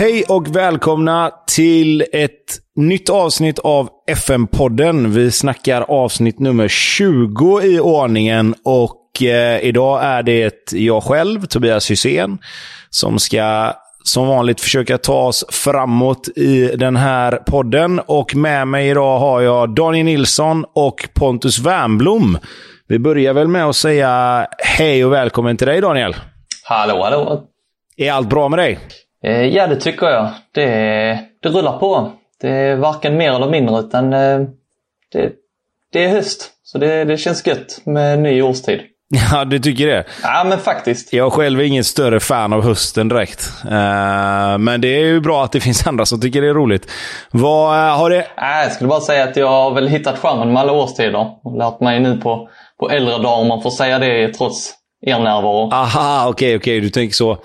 Hej och välkomna till ett nytt avsnitt av FM-podden. Vi snackar avsnitt nummer 20 i ordningen och eh, idag är det jag själv, Tobias Hysén, som ska som vanligt försöka ta oss framåt i den här podden. Och med mig idag har jag Daniel Nilsson och Pontus Wernblom. Vi börjar väl med att säga hej och välkommen till dig Daniel. Hallå, hallå. Är allt bra med dig? Eh, ja, det tycker jag. Det, det rullar på. Det är varken mer eller mindre utan eh, det, det är höst. Så det, det känns gött med ny årstid. Ja, du tycker det? Ja, men faktiskt. Jag själv är ingen större fan av hösten direkt. Uh, men det är ju bra att det finns andra som tycker det är roligt. Vad uh, har det... Jag skulle bara säga att jag har väl hittat charmen med alla årstider. Och lärt mig nu på, på äldre dagar, om man får säga det trots er närvaro. Aha, okej, okay, okej. Okay, du tänker så.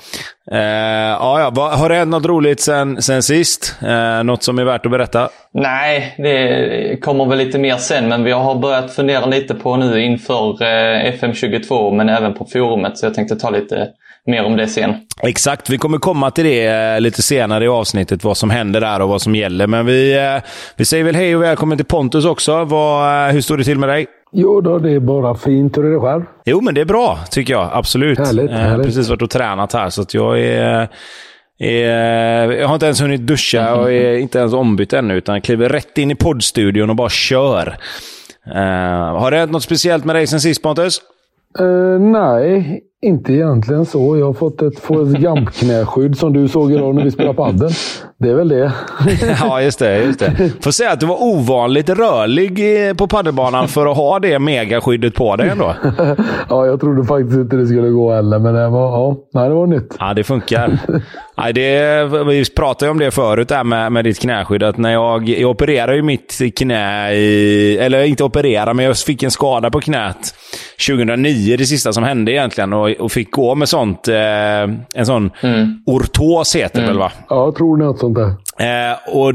Uh, ja, ja. Har det hänt något roligt sen, sen sist? Uh, något som är värt att berätta? Nej, det kommer väl lite mer sen. Men vi har börjat fundera lite på nu inför uh, FM22, men även på forumet. Så jag tänkte ta lite mer om det sen. Exakt, vi kommer komma till det lite senare i avsnittet, vad som händer där och vad som gäller. Men vi, vi säger väl hej och välkommen till Pontus också. Vad, hur står det till med dig? Jo då, det är bara fint. Hur är det själv? Jo, men det är bra tycker jag. Absolut. Härligt, jag har precis varit och tränat här, så jag är... är jag har inte ens hunnit duscha och är inte ens ombytt ännu, utan kliver rätt in i poddstudion och bara kör. Uh, har det hänt något speciellt med dig sen sist Pontus? Uh, nej, inte egentligen så. Jag har fått ett Forrest Gump-knäskydd som du såg idag när vi spelade padel. Det är väl det. ja, just det. Just det. Får säga att du var ovanligt rörlig på padelbanan för att ha det megaskyddet på dig ändå. ja, jag trodde faktiskt inte det skulle gå heller, men det var, ja, nej, det var nytt. Ja, det funkar. nej, det, vi pratade ju om det förut, där med, med ditt knäskydd. Att när jag, jag opererade ju mitt knä i... Eller inte operera, men jag fick en skada på knät 2009. Det sista som hände egentligen. Och, och fick gå med sånt. Eh, en sån mm. ortos heter mm. väl va? Ja, jag tror något sånt där. Eh, och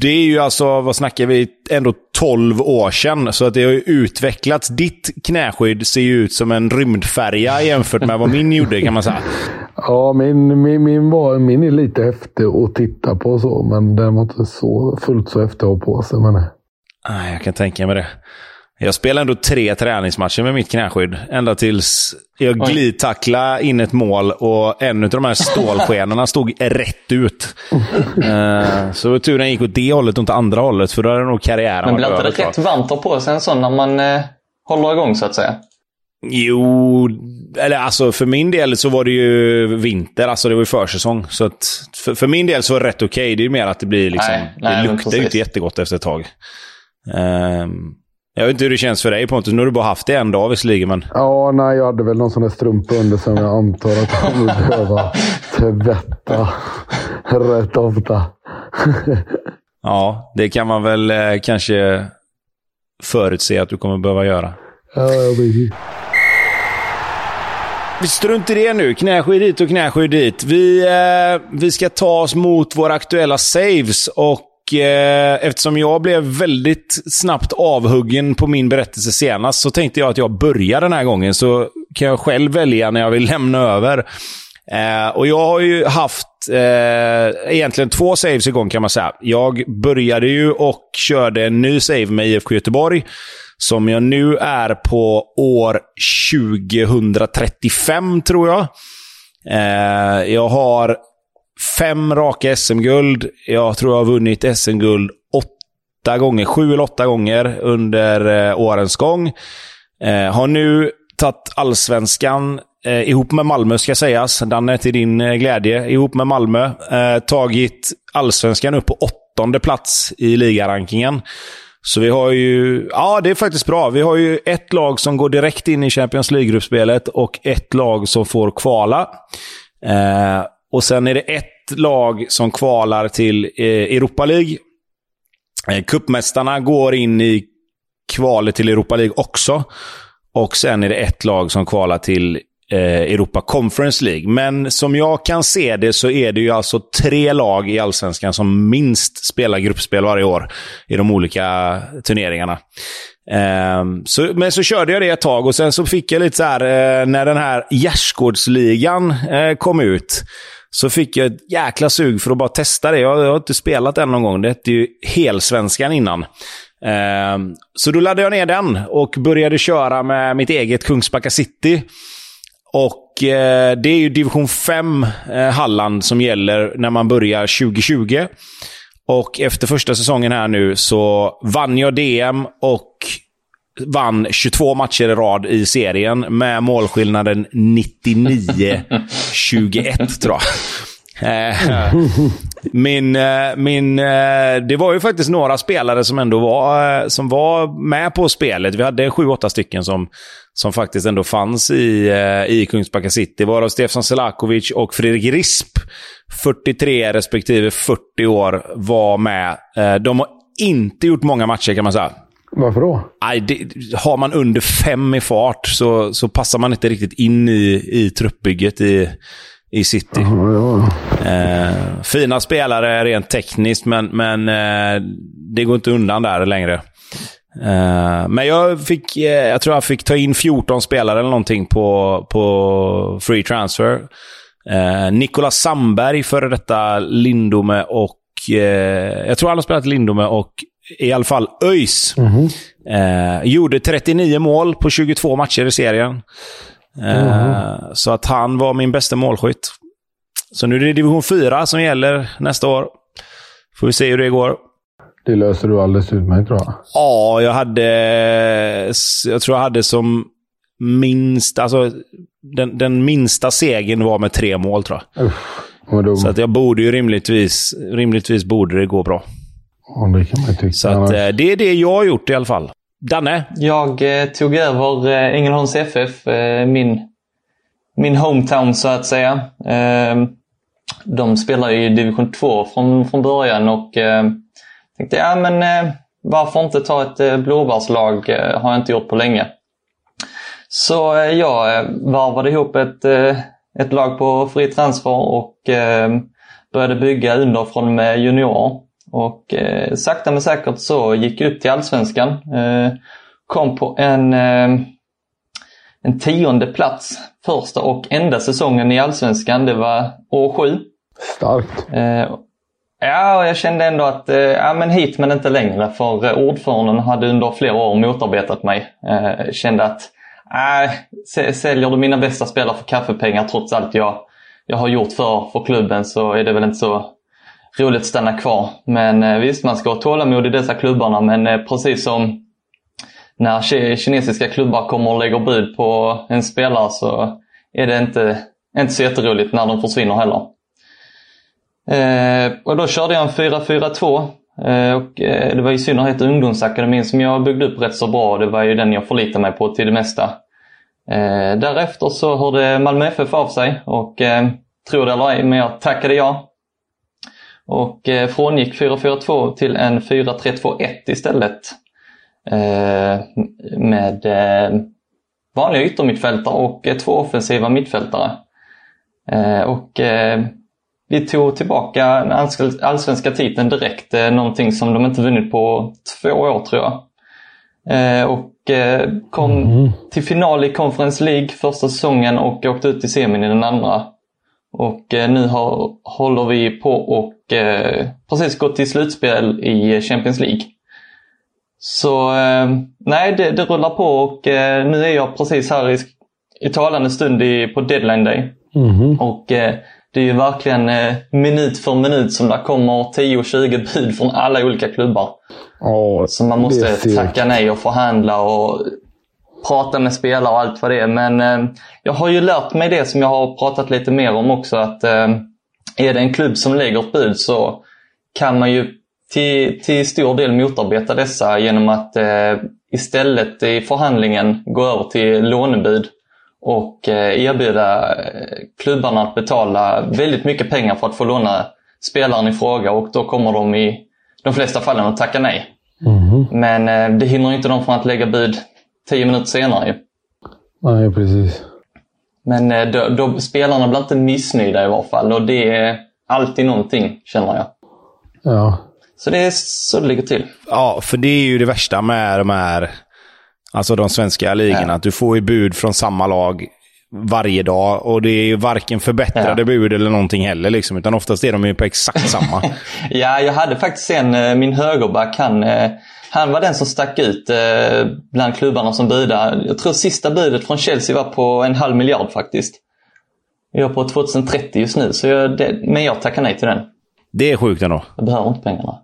det är ju alltså, vad snackar vi, ändå 12 år sedan. Så att det har ju utvecklats. Ditt knäskydd ser ju ut som en rymdfärja jämfört med vad min gjorde kan man säga. Ja, min, min, min, var, min är lite häftig att titta på så, men den var inte så fullt så häftig att ha på sig. Men... Nej, jag kan tänka mig det. Jag spelade ändå tre träningsmatcher med mitt knäskydd. Ända tills jag glidtacklade in ett mål och en av de här stålskenorna stod rätt ut. uh, så turen gick åt det hållet och inte andra hållet, för då hade nog karriären Men blir inte det rätt varmt att ha på sig en sån när man uh, håller igång så att säga? Jo, eller alltså för min del så var det ju vinter, alltså det var ju försäsong. Så att för, för min del så var det rätt okej. Okay. Det är ju mer att det blir liksom, nej, nej, det luktar ju inte jättegott efter ett tag. Um, Jag vet inte hur det känns för dig Pontus. Nu har du bara haft det en dag visserligen, men... Ja, nej, jag hade väl någon sån där strumpa under som jag antar att jag kommer behöva tvätta rätt ofta. ja, det kan man väl eh, kanske förutse att du kommer behöva göra. Ja, jag vet. Vi strunt i det nu. Knäskydd dit och knäskydd dit. Vi, eh, vi ska ta oss mot våra aktuella saves och eh, eftersom jag blev väldigt snabbt avhuggen på min berättelse senast så tänkte jag att jag börjar den här gången så kan jag själv välja när jag vill lämna över. Eh, och jag har ju haft eh, egentligen två saves igång kan man säga. Jag började ju och körde en ny save med IFK Göteborg som jag nu är på år 2035, tror jag. Eh, jag har fem raka SM-guld. Jag tror jag har vunnit SM-guld åtta gånger, sju eller åtta gånger under eh, årens gång. Eh, har nu tagit allsvenskan eh, ihop med Malmö, ska sägas. Danne, till din eh, glädje. Ihop med Malmö. Eh, tagit allsvenskan upp på åttonde plats i ligarankingen. Så vi har ju... Ja, det är faktiskt bra. Vi har ju ett lag som går direkt in i Champions League-gruppspelet och ett lag som får kvala. Eh, och sen är det ett lag som kvalar till eh, Europa League. Eh, cupmästarna går in i kvalet till Europa League också. Och sen är det ett lag som kvalar till eh, Europa Conference League. Men som jag kan se det så är det ju alltså tre lag i Allsvenskan som minst spelar gruppspel varje år i de olika turneringarna. Eh, så, men så körde jag det ett tag och sen så fick jag lite så här, eh, när den här Gärdsgårdsligan eh, kom ut, så fick jag ett jäkla sug för att bara testa det. Jag, jag har inte spelat den någon gång. Det hette ju Helsvenskan innan. Eh, så då laddade jag ner den och började köra med mitt eget Kungsbacka City. Och eh, det är ju division 5 eh, Halland som gäller när man börjar 2020. Och efter första säsongen här nu så vann jag DM och vann 22 matcher i rad i serien med målskillnaden 99-21, tror jag. Eh, min, eh, min, eh, det var ju faktiskt några spelare som ändå var, som var med på spelet. Vi hade sju, åtta stycken som, som faktiskt ändå fanns i, i Kungsbacka City. Varav Stefan Selakovic och Fredrik Risp, 43 respektive 40 år, var med. De har inte gjort många matcher kan man säga. Varför då? Nej, det, har man under fem i fart så, så passar man inte riktigt in i, i truppbygget i, i City. Ja, ja. Eh, fina spelare rent tekniskt, men, men eh, det går inte undan där längre. Eh, men jag, fick, eh, jag tror jag fick ta in 14 spelare eller någonting på, på free transfer. Eh, Nicolas Sandberg, före detta Lindome och... Jag tror han har spelat Lindome och i alla fall ÖIS. Mm -hmm. gjorde 39 mål på 22 matcher i serien. Mm. Så att han var min bästa målskytt. Så nu är det division 4 som gäller nästa år. Får vi se hur det går. Det löser du alldeles utmärkt tror jag. Ja, jag hade... Jag tror jag hade som minst... Alltså, den, den minsta segern var med tre mål tror jag. Uff, så att jag borde ju rimligtvis... Rimligtvis borde det gå bra. Ja, det kan man tycka. Så att, eh, det är det jag har gjort i alla fall. Danne? Jag eh, tog över eh, Ängelholms FF, eh, min, min hometown så att säga. Eh, de spelar ju i division 2 från, från början och eh, tänkte ja men eh, varför inte ta ett eh, blåbärslag, eh, har jag inte gjort på länge. Så eh, jag varvade ihop ett, ett lag på fri transfer och började bygga underifrån med juniorer. Och eh, sakta men säkert så gick jag upp till Allsvenskan. Eh, kom på en, eh, en tionde plats första och enda säsongen i Allsvenskan. Det var år sju. Starkt. Eh, ja, och jag kände ändå att eh, ja, men hit men inte längre. För eh, ordföranden hade under flera år motarbetat mig. Eh, kände att äh, säljer du mina bästa spelare för kaffepengar trots allt jag, jag har gjort för, för klubben så är det väl inte så roligt att stanna kvar. Men eh, visst, man ska ha tålamod i dessa klubbarna men eh, precis som när kinesiska klubbar kommer och lägger bud på en spelare så är det inte, inte så jätteroligt när de försvinner heller. Eh, och då körde jag en 4-4-2. Eh, och eh, det var i synnerhet ungdomsakademin som jag byggde upp rätt så bra. Det var ju den jag förlitade mig på till det mesta. Eh, därefter så hörde Malmö FF av sig och tro det eller ej, men jag tackade ja. Och frångick 4-4-2 till en 4-3-2-1 istället. Med vanliga yttermittfältare och två offensiva mittfältare. Och vi tog tillbaka den allsvenska titeln direkt. Eh, någonting som de inte vunnit på två år tror jag. Eh, och eh, kom mm. till final i Conference League första säsongen och åkte ut i semin i den andra. Och nu har, håller vi på och precis gått till slutspel i Champions League. Så nej, det, det rullar på och nu är jag precis här i, i talande stund i, på deadline day. Mm. Och det är ju verkligen eh, minut för minut som det kommer 10-20 bud från alla olika klubbar. Oh, så man måste tacka nej och förhandla och prata med spelare och allt vad det är. Men eh, jag har ju lärt mig det som jag har pratat lite mer om också att eh, är det en klubb som lägger ett bud så kan man ju till, till stor del motarbeta dessa genom att eh, istället i förhandlingen gå över till lånebud och eh, erbjuda eh, klubbarna att betala väldigt mycket pengar för att få låna spelaren i fråga och då kommer de i de flesta fallen att tacka nej. Mm. Men eh, det hindrar inte dem från att lägga bud tio minuter senare. Ju. Nej, precis. Men då, då, spelarna blir inte missnöjda i varje fall och det är alltid någonting, känner jag. Ja. Så det är så det ligger till. Ja, för det är ju det värsta med de här Alltså de svenska ligorna. Ja. Att du får ju bud från samma lag varje dag. Och det är ju varken förbättrade ja. bud eller någonting heller. Liksom, utan oftast är de ju på exakt samma. ja, jag hade faktiskt en, eh, min högerback, han, eh, han var den som stack ut eh, bland klubbarna som budade. Jag tror sista budet från Chelsea var på en halv miljard faktiskt. Jag är på 2030 just nu, så jag, det, men jag tackar nej till den. Det är sjukt ändå. Jag behöver inte pengarna.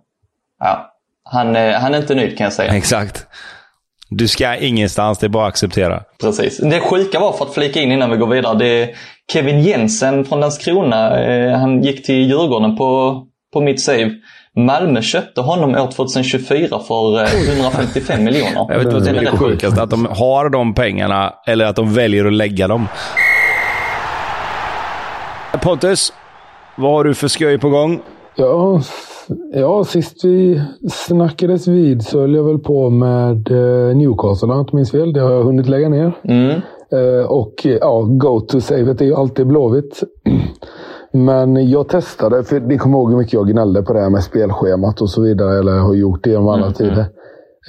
Ja, han, han är inte nöjd kan jag säga. Exakt. Du ska ingenstans, det är bara att acceptera. Precis. Det sjuka var, för att flika in innan vi går vidare, det Kevin Jensen från Landskrona. Eh, han gick till Djurgården på, på mitt save. Malmö köpte honom år 2024 för 155 eh, miljoner. Jag vet inte vad som är det sjukaste. Att de har de pengarna eller att de väljer att lägga dem. Pontus, vad har du för skoj på gång? Ja, Ja, sist vi snackades vid så höll jag väl på med eh, Newcastle om jag inte minns fel. Det har jag hunnit lägga ner. Mm. Eh, och ja, go-to-savet är ju alltid Blåvitt. Men jag testade, för ni kommer ihåg hur mycket jag gnällde på det här med spelschemat och så vidare. Eller har gjort det genom alla mm. tider.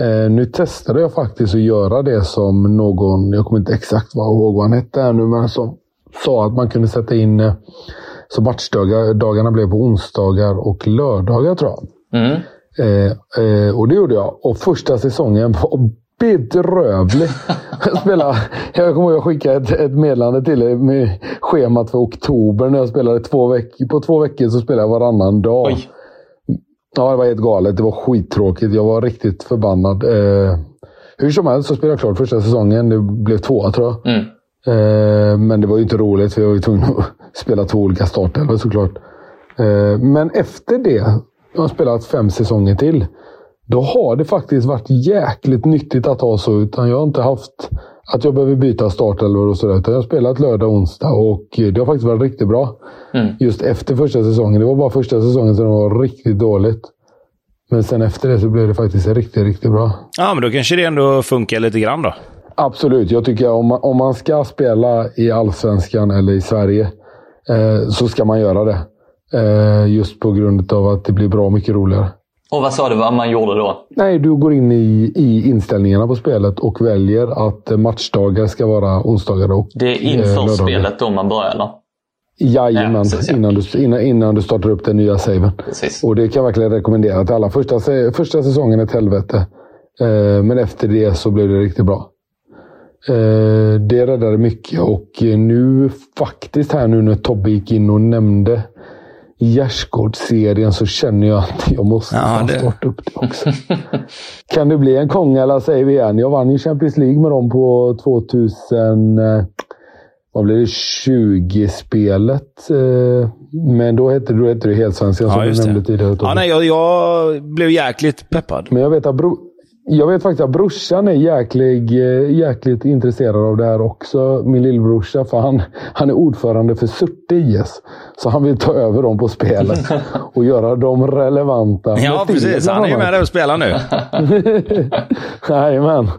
Eh, nu testade jag faktiskt att göra det som någon, jag kommer inte exakt ihåg vad han hette här nu, men som sa att man kunde sätta in så matchdagarna blev på onsdagar och lördagar tror jag. Mm. Eh, eh, och det gjorde jag. Och första säsongen var bedrövlig. jag, spelade, jag kommer ihåg att jag skickade ett, ett meddelande till er med schemat för oktober. När jag spelade två veckor. På två veckor så spelade jag varannan dag. Oj. Ja, det var helt galet. Det var skittråkigt. Jag var riktigt förbannad. Eh, hur som helst så spelade jag klart första säsongen. Det blev två tror jag. Mm. Eh, men det var ju inte roligt för jag var ju tvungen att spela två olika startelvor såklart. Eh, men efter det, jag har spelat fem säsonger till. Då har det faktiskt varit jäkligt nyttigt att ha så. Utan jag har inte haft att jag behöver byta startelvor och sådär. Utan jag har spelat lördag och onsdag och det har faktiskt varit riktigt bra. Mm. Just efter första säsongen. Det var bara första säsongen som det var riktigt dåligt. Men sen efter det så blev det faktiskt riktigt, riktigt bra. Ja, men då kanske det ändå funkar lite grann då. Absolut. Jag tycker om man, om man ska spela i Allsvenskan eller i Sverige eh, så ska man göra det. Eh, just på grund av att det blir bra mycket roligare. Och vad sa du vad man gjorde då? Nej, du går in i, i inställningarna på spelet och väljer att matchdagar ska vara onsdagar och Det är inför eh, spelet då man börjar eller? Jajamän, ja, innan, du, innan, innan du startar upp den nya saven. Precis. Och det kan jag verkligen rekommendera till alla. Första, första säsongen är ett helvete. Eh, men efter det så blev det riktigt bra. Eh, det räddade mycket och nu faktiskt här nu när Tobbe gick in och nämnde Gärdsgårdsserien så känner jag att jag måste ja, det... starta upp det också. kan det bli en Kong eller säger vi igen? Jag vann ju Champions League med dem på 2000... Eh, vad blir det, 20-spelet. Eh, men då hette, då hette det Helsvenskan som ja, du nämnde tidigare. Ja, nej, jag, jag, blev jäkligt peppad. Men jag vet att, bro, jag vet faktiskt att brorsan är jäklig, eh, jäkligt intresserad av det här också. Min lillbrorsa. För han, han är ordförande för Surte IS. Så han vill ta över dem på spelet och göra dem relevanta. Ja, precis. Han är ju med där och spelar nu. Jajamän.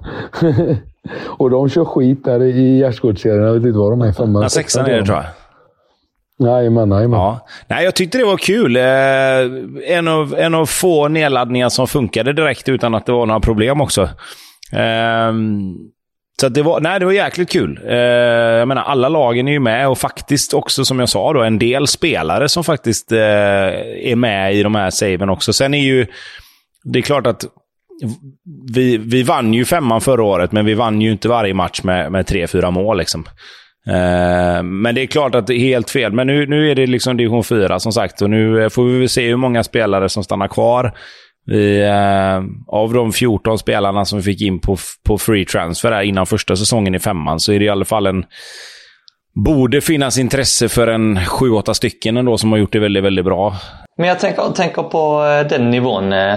Och de kör skit där i gärdsgårdsserien. Jag vet inte vad de är. Femman, ja, sexan är det tror jag. Jajamän, jajamän. Ja. Nej, jag tyckte det var kul. Eh, en, av, en av få nedladdningar som funkade direkt utan att det var några problem också. Eh, så det var, nej, det var jäkligt kul. Eh, jag menar, alla lagen är ju med och faktiskt också, som jag sa, då, en del spelare som faktiskt eh, är med i de här saven också. Sen är ju... Det är klart att vi, vi vann ju femman förra året, men vi vann ju inte varje match med, med tre, fyra mål. Liksom. Eh, men det är klart att det är helt fel. Men nu, nu är det liksom division 4 som sagt och nu eh, får vi se hur många spelare som stannar kvar. Vi, eh, av de 14 spelarna som vi fick in på, på free transfer här innan första säsongen i femman så är det i alla fall en... Borde finnas intresse för en 7-8 stycken ändå som har gjort det väldigt, väldigt bra. Men jag tänker, tänker på eh, den nivån eh,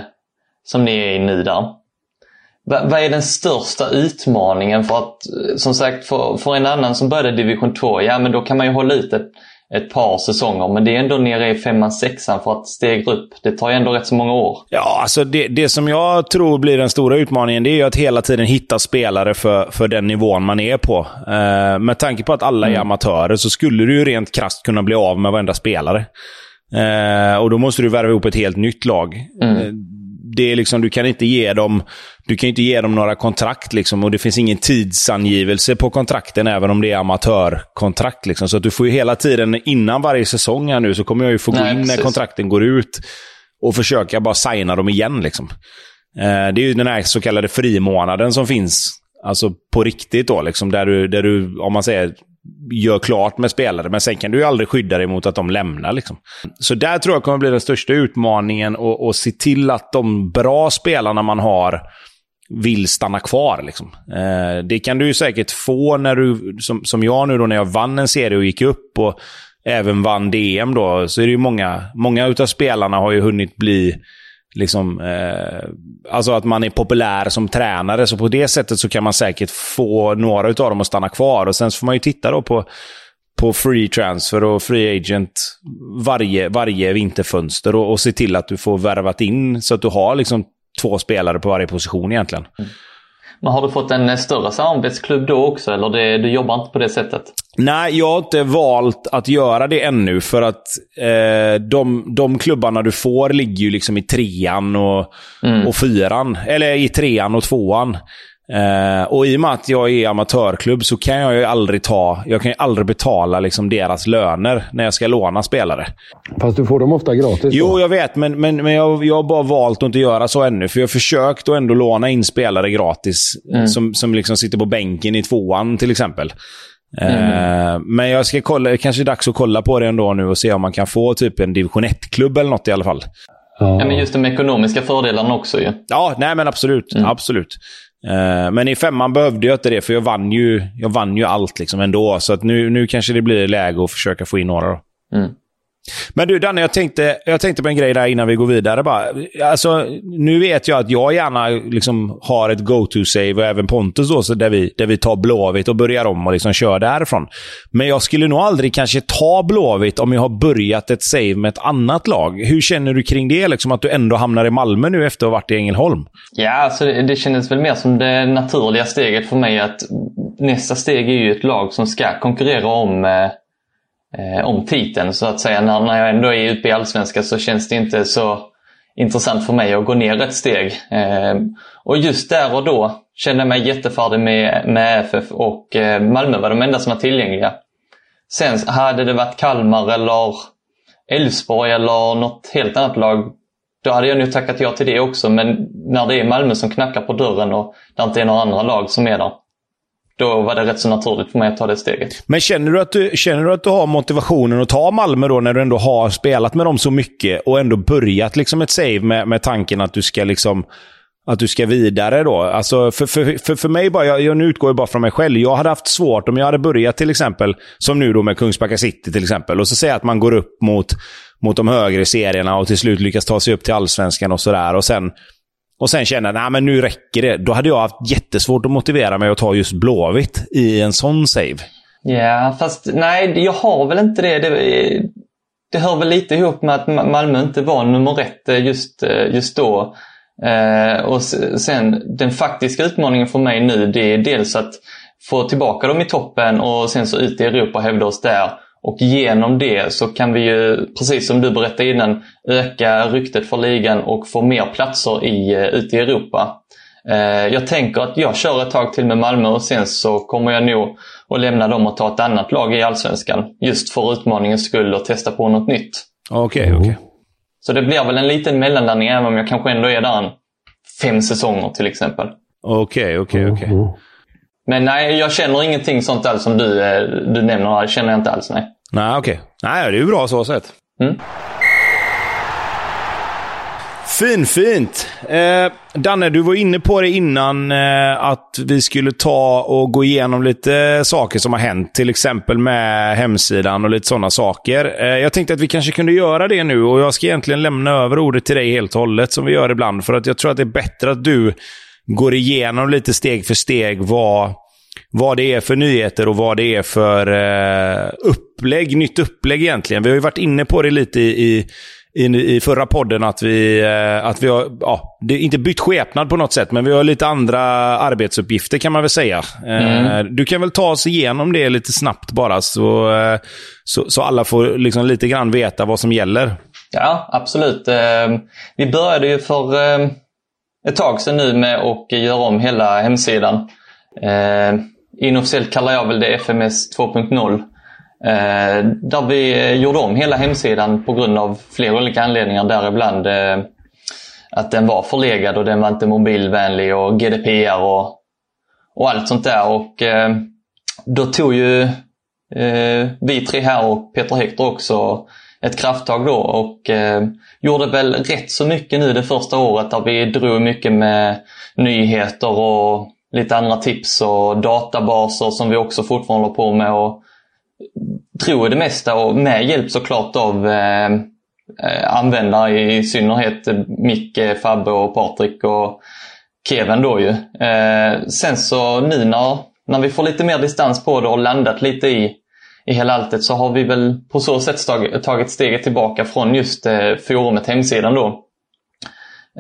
som ni är i nu där. Vad är den största utmaningen? För att, som sagt, för, för en annan som började division 2, ja men då kan man ju hålla ut ett, ett par säsonger. Men det är ändå nere i femman, sexan för att stegra upp. Det tar ju ändå rätt så många år. Ja, alltså det, det som jag tror blir den stora utmaningen, det är ju att hela tiden hitta spelare för, för den nivån man är på. Uh, med tanke på att alla är mm. amatörer så skulle du ju rent krast kunna bli av med varenda spelare. Uh, och då måste du värva ihop ett helt nytt lag. Mm. Det är liksom, du kan inte ge dem du kan inte ge dem några kontrakt liksom, och det finns ingen tidsangivelse på kontrakten även om det är amatörkontrakt. Liksom. Så att du får ju hela tiden, innan varje säsong här nu, så kommer jag ju få Nej, gå in precis. när kontrakten går ut och försöka bara signa dem igen. Liksom. Eh, det är ju den här så kallade frimånaden som finns. Alltså på riktigt då, liksom, där, du, där du, om man säger, gör klart med spelare. Men sen kan du ju aldrig skydda dig mot att de lämnar. Liksom. Så där tror jag kommer bli den största utmaningen att se till att de bra spelarna man har vill stanna kvar. Liksom. Eh, det kan du ju säkert få när du, som, som jag nu då, när jag vann en serie och gick upp och även vann DM då, så är det ju många, många utav spelarna har ju hunnit bli liksom, eh, alltså att man är populär som tränare. Så på det sättet så kan man säkert få några av dem att stanna kvar. Och sen får man ju titta då på, på free transfer och free agent varje, varje vinterfönster och, och se till att du får värvat in så att du har liksom två spelare på varje position egentligen. Mm. Men har du fått en större samarbetsklubb då också, eller det, du jobbar inte på det sättet? Nej, jag har inte valt att göra det ännu, för att eh, de, de klubbarna du får ligger ju liksom i trean och, mm. och fyran. Eller i trean och tvåan. Uh, och i och med att jag är amatörklubb så kan jag ju aldrig ta, jag kan ju aldrig betala liksom deras löner när jag ska låna spelare. Fast du får dem ofta gratis? Då. Jo, jag vet, men, men, men jag, jag har bara valt att inte göra så ännu. För jag har försökt att ändå låna in spelare gratis mm. som, som liksom sitter på bänken i tvåan till exempel. Mm. Uh, men jag ska kolla, det kanske är dags att kolla på det ändå nu och se om man kan få typ en division 1-klubb eller något i alla fall. Ja, men just de ekonomiska fördelarna också ju. Ja, nej men absolut. Mm. absolut. Eh, men i femman behövde jag inte det, för jag vann ju, jag vann ju allt liksom ändå. Så att nu, nu kanske det blir läge att försöka få in några. Då. Mm. Men du Danne, jag tänkte, jag tänkte på en grej där innan vi går vidare. Bara. Alltså, nu vet jag att jag gärna liksom har ett go-to-save och även Pontus då, så där, vi, där vi tar Blåvitt och börjar om och liksom kör därifrån. Men jag skulle nog aldrig kanske ta Blåvitt om jag har börjat ett save med ett annat lag. Hur känner du kring det? Liksom att du ändå hamnar i Malmö nu efter att ha varit i Ängelholm? Ja, alltså det, det kändes väl mer som det naturliga steget för mig att nästa steg är ju ett lag som ska konkurrera om eh eh, om titeln så att säga. När, när jag ändå är uppe i Allsvenskan så känns det inte så intressant för mig att gå ner ett steg. Eh, och just där och då kände jag mig jättefärdig med, med FF och eh, Malmö var de enda som var tillgängliga. Sen hade det varit Kalmar eller Elfsborg eller något helt annat lag, då hade jag nog tackat ja till det också. Men när det är Malmö som knackar på dörren och det inte är några andra lag som är där, då var det rätt så naturligt för mig att ta det steget. Men känner du att du, känner du, att du har motivationen att ta Malmö då, när du ändå har spelat med dem så mycket och ändå börjat liksom ett save med, med tanken att du ska liksom att du ska vidare då? Alltså för, för, för, för mig, bara, jag, jag nu utgår jag bara från mig själv. Jag hade haft svårt om jag hade börjat till exempel, som nu då med Kungsbacka City till exempel, och så säga att man går upp mot, mot de högre serierna och till slut lyckas ta sig upp till allsvenskan och sådär. Och sen, och sen känna att men nu räcker det. Då hade jag haft jättesvårt att motivera mig att ta just Blåvitt i en sån save. Ja, fast nej, jag har väl inte det. det. Det hör väl lite ihop med att Malmö inte var nummer ett eh, just, eh, just då. Eh, och sen den faktiska utmaningen för mig nu det är dels att få tillbaka dem i toppen och sen så ut i Europa och hävda oss där. Och genom det så kan vi ju, precis som du berättade innan, öka ryktet för ligan och få mer platser i, eh, ute i Europa. Eh, jag tänker att jag kör ett tag till med Malmö och sen så kommer jag nog att lämna dem och ta ett annat lag i Allsvenskan. Just för utmaningens skull och testa på något nytt. Okej, okay, okej. Okay. Så det blir väl en liten mellanlandning även om jag kanske ändå är där en fem säsonger till exempel. Okej, okej, okej. Mm. Men nej, jag känner ingenting sånt alls som du, eh, du nämner. Det känner jag inte alls, nej. Nej, okej. Okay. Nej, det är ju bra så sett. Mm. Fin, fint. Eh, Danne, du var inne på det innan eh, att vi skulle ta och gå igenom lite saker som har hänt. Till exempel med hemsidan och lite sådana saker. Eh, jag tänkte att vi kanske kunde göra det nu och jag ska egentligen lämna över ordet till dig helt och hållet som vi gör ibland. För att jag tror att det är bättre att du går igenom lite steg för steg vad, vad det är för nyheter och vad det är för eh, upplägg, nytt upplägg egentligen. Vi har ju varit inne på det lite i, i i, i förra podden att vi, eh, att vi har, ja, det är inte bytt skepnad på något sätt, men vi har lite andra arbetsuppgifter kan man väl säga. Eh, mm. Du kan väl ta oss igenom det lite snabbt bara, så, eh, så, så alla får liksom lite grann veta vad som gäller. Ja, absolut. Vi började ju för ett tag sedan nu med att göra om hela hemsidan. Eh, inofficiellt kallar jag väl det FMS 2.0. Eh, där vi gjorde om hela hemsidan på grund av flera olika anledningar, däribland eh, att den var förlegad och den var inte mobilvänlig och GDPR och, och allt sånt där. Och eh, Då tog ju eh, vi tre här och Peter Hector också ett krafttag då och eh, gjorde väl rätt så mycket nu det första året där vi drog mycket med nyheter och lite andra tips och databaser som vi också fortfarande håller på med. Och tror det mesta och med hjälp såklart av eh, eh, användare i synnerhet Micke, Fabbe och Patrik och Kevin då ju. Eh, sen så nu när, när vi får lite mer distans på det och landat lite i, i hela alltet så har vi väl på så sätt tagit, tagit steget tillbaka från just eh, forumet, hemsidan då.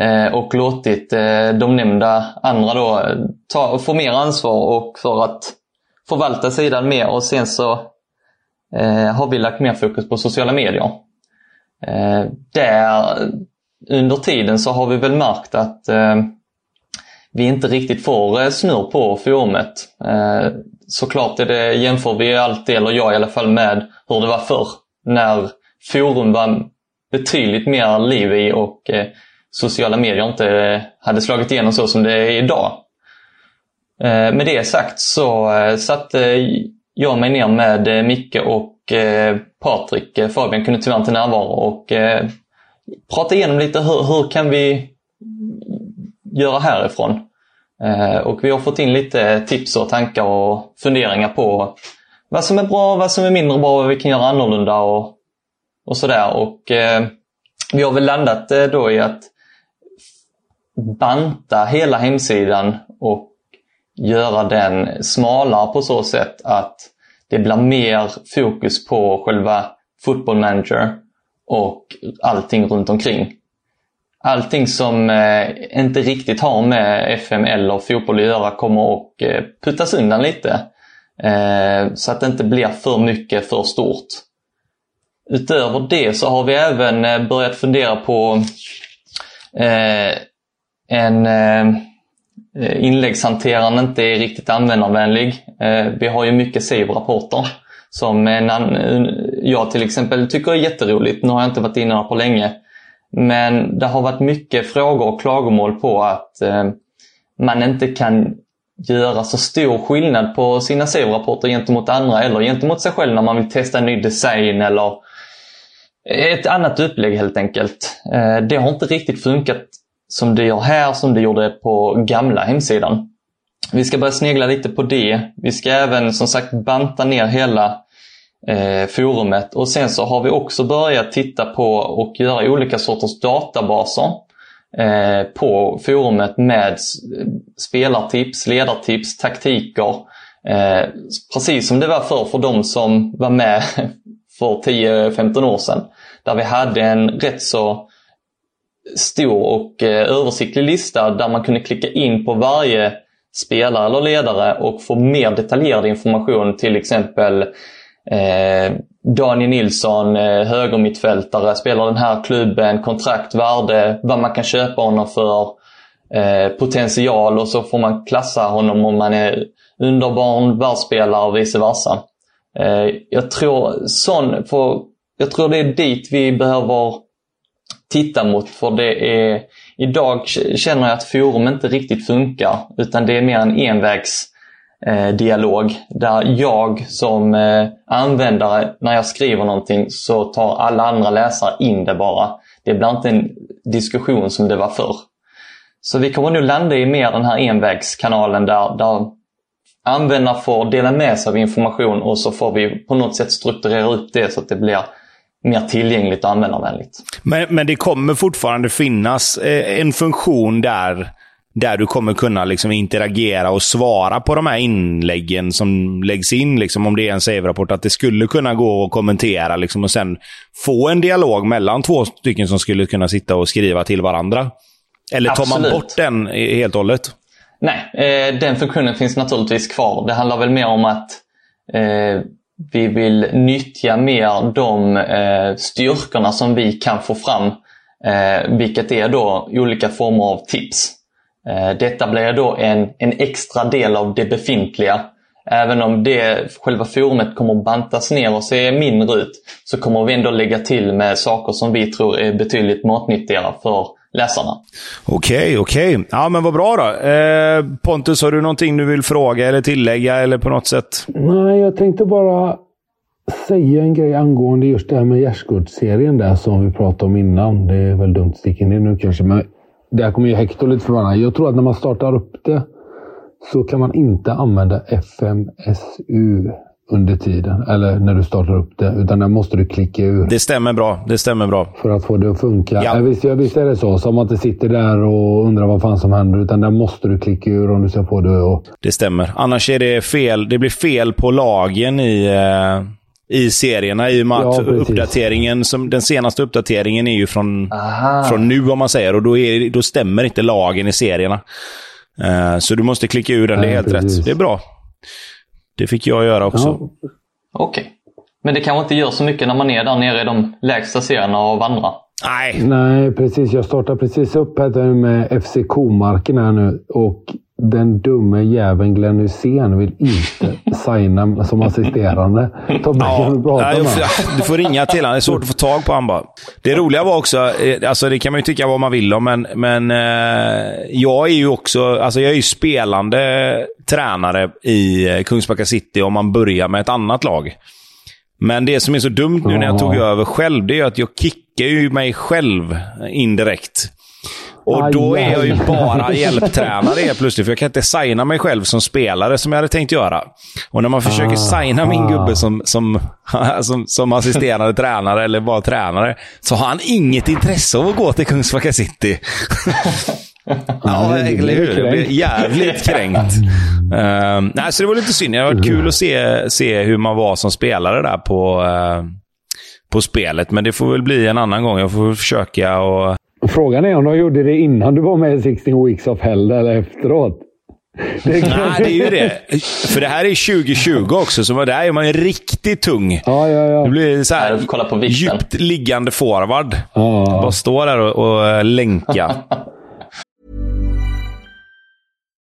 Eh, och låtit eh, de nämnda andra då eh, ta, få mer ansvar och för att förvalta sidan mer och sen så eh, har vi lagt mer fokus på sociala medier. Eh, där under tiden så har vi väl märkt att eh, vi inte riktigt får snurr på forumet. Såklart är det, jämför vi alltid, eller jag i alla fall, med hur det var förr. När forum var betydligt mer liv i och eh, sociala medier inte eh, hade slagit igenom så som det är idag. Eh, med det sagt så eh, satte eh, jag mig ner med eh, Micke och eh, Patrik. Eh, Fabian kunde tyvärr inte närvara och eh, prata igenom lite hur, hur kan vi göra härifrån. Eh, och vi har fått in lite tips och tankar och funderingar på vad som är bra, vad som är mindre bra, vad vi kan göra annorlunda och, och sådär. Och eh, vi har väl landat eh, då i att banta hela hemsidan och göra den smalare på så sätt att det blir mer fokus på själva football manager och allting runt omkring. Allting som eh, inte riktigt har med FM eller fotboll att göra kommer att eh, puttas undan lite. Eh, så att det inte blir för mycket för stort. Utöver det så har vi även eh, börjat fundera på eh, en eh, eh inläggshanteraren inte är riktigt användarvänlig. Eh, vi har ju mycket SIV-rapporter. som en, jag till exempel tycker är jätteroligt. Nu har jag inte varit inne på länge. Men det har varit mycket frågor och klagomål på att eh, man inte kan göra så stor skillnad på sina SEO-rapporter gentemot andra eller gentemot sig själv när man vill testa en ny design eller ett annat upplägg helt enkelt. Eh, det har inte riktigt funkat som det gör här, som det gjorde på gamla hemsidan. Vi ska börja snegla lite på det. Vi ska även som sagt banta ner hela Mm. eh, forumet och sen så har vi också börjat titta på och göra olika sorters databaser eh, på forumet med spelartips, ledartips, taktiker. Eh, precis som det var förr för de som var med för 10-15 år sedan. Där vi hade en rätt så stor och eh, översiktlig lista där man kunde klicka in på varje spelare eller ledare och få mer detaljerad information. Till exempel eh, Daniel Nilsson, eh, högermittfältare, spelar den här klubben, kontrakt, värde, vad man kan köpa honom för, eh, potential och så får man klassa honom om man är underbarn, världsspelare och vice versa. Eh, jag, tror sån, för, jag tror det är dit vi behöver titta mot för det är Idag känner jag att forum inte riktigt funkar utan det är mer en envägs eh, Eh, dialog där jag som eh, användare, när jag skriver någonting så tar alla andra läsare in det bara. Det blir inte en diskussion som det var förr. Så vi kommer nu landa i mer den här envägskanalen där, där användare får dela med sig av information och så får vi på något sätt strukturera upp det så att det blir mer tillgängligt och användarvänligt. Men, men det kommer fortfarande finnas eh, en funktion där, där du kommer kunna liksom interagera och svara på de här inläggen som läggs in. Liksom, om det är en save-rapport, att det skulle kunna gå att kommentera liksom, och sen få en dialog mellan två stycken som skulle kunna sitta och skriva till varandra. Eller tar man bort den helt och hållet? Nej, eh, den funktionen finns naturligtvis kvar. Det handlar väl mer om att eh, vi vill nyttja mer de eh, styrkorna som vi kan få fram, eh, vilket är då olika former av tips. Eh, detta blir då en, en extra del av det befintliga. Även om det, själva forumet kommer att bantas ner och se mindre ut så kommer vi ändå lägga till med saker som vi tror är betydligt matnyttigare för läsarna. Okej, okej. Ja, men vad bra då. Eh, Pontus, har du någonting du vill fråga eller tillägga eller på något sätt? Nej, jag tänkte bara säga en grej angående just det här med gärdsgårdsserien där som vi pratade om innan. Det är väl dumt att sticka in det nu kanske, men där kommer ju Hector lite förbannad. Jag tror att när man startar upp det så kan man inte använda FMSU under tiden, eller när du startar upp det, utan där måste du klicka ur. Det stämmer bra. Det stämmer bra. För att få det att funka. Ja. Visst, ja, visst är det så. Som att det sitter där och undrar vad fan som händer, utan där måste du klicka ur om du ska få det att... Det stämmer. Annars är det fel. Det blir fel på lagen i... Eh i serierna i och med ja, att uppdateringen, som, den senaste uppdateringen är ju från, från nu om man säger och då, är, då stämmer inte lagen i serierna. Uh, så du måste klicka ur den, ja, det är helt precis. rätt. Det är bra. Det fick jag göra också. Ja. Okej. Okay. Men det kanske inte gör så mycket när man är där nere i de lägsta serierna och vandrar? Nej. Nej, precis. Jag startar precis upp här med FC Komarken här nu. Och den dumme jäveln Glenn Hysén vill inte signa som assisterande. Tobbe, ja, kan du prata med Du får ringa till honom. Det är svårt att få tag på honom bara. Det roliga var också, eh, alltså det kan man ju tycka vad man vill om, men, men eh, jag är ju också, alltså jag är ju spelande tränare i eh, Kungsbacka City om man börjar med ett annat lag. Men det som är så dumt nu när jag tog över själv, det är att jag kickar ju mig själv indirekt. Och då är jag ju bara hjälptränare helt plötsligt, för jag kan inte signa mig själv som spelare som jag hade tänkt göra. Och när man försöker ah, signa min gubbe som, som, som, som assisterande tränare, eller bara tränare, så har han inget intresse av att gå till Kungsbacka City. ja, eller hur? Jag blir jävligt kränkt. Uh, nej, så det var lite synd. Det varit kul att se, se hur man var som spelare där på, uh, på spelet. Men det får väl bli en annan gång. Jag får försöka och Frågan är om de gjorde det innan du var med i 16 Weeks of Hell eller efteråt. Det Nej, det är ju det. För det här är 2020 också, så där är man ju riktigt tung. Ja, ja, ja. Det blir så här, kolla på djupt liggande forward. Ja. Bara stå där och, och länka.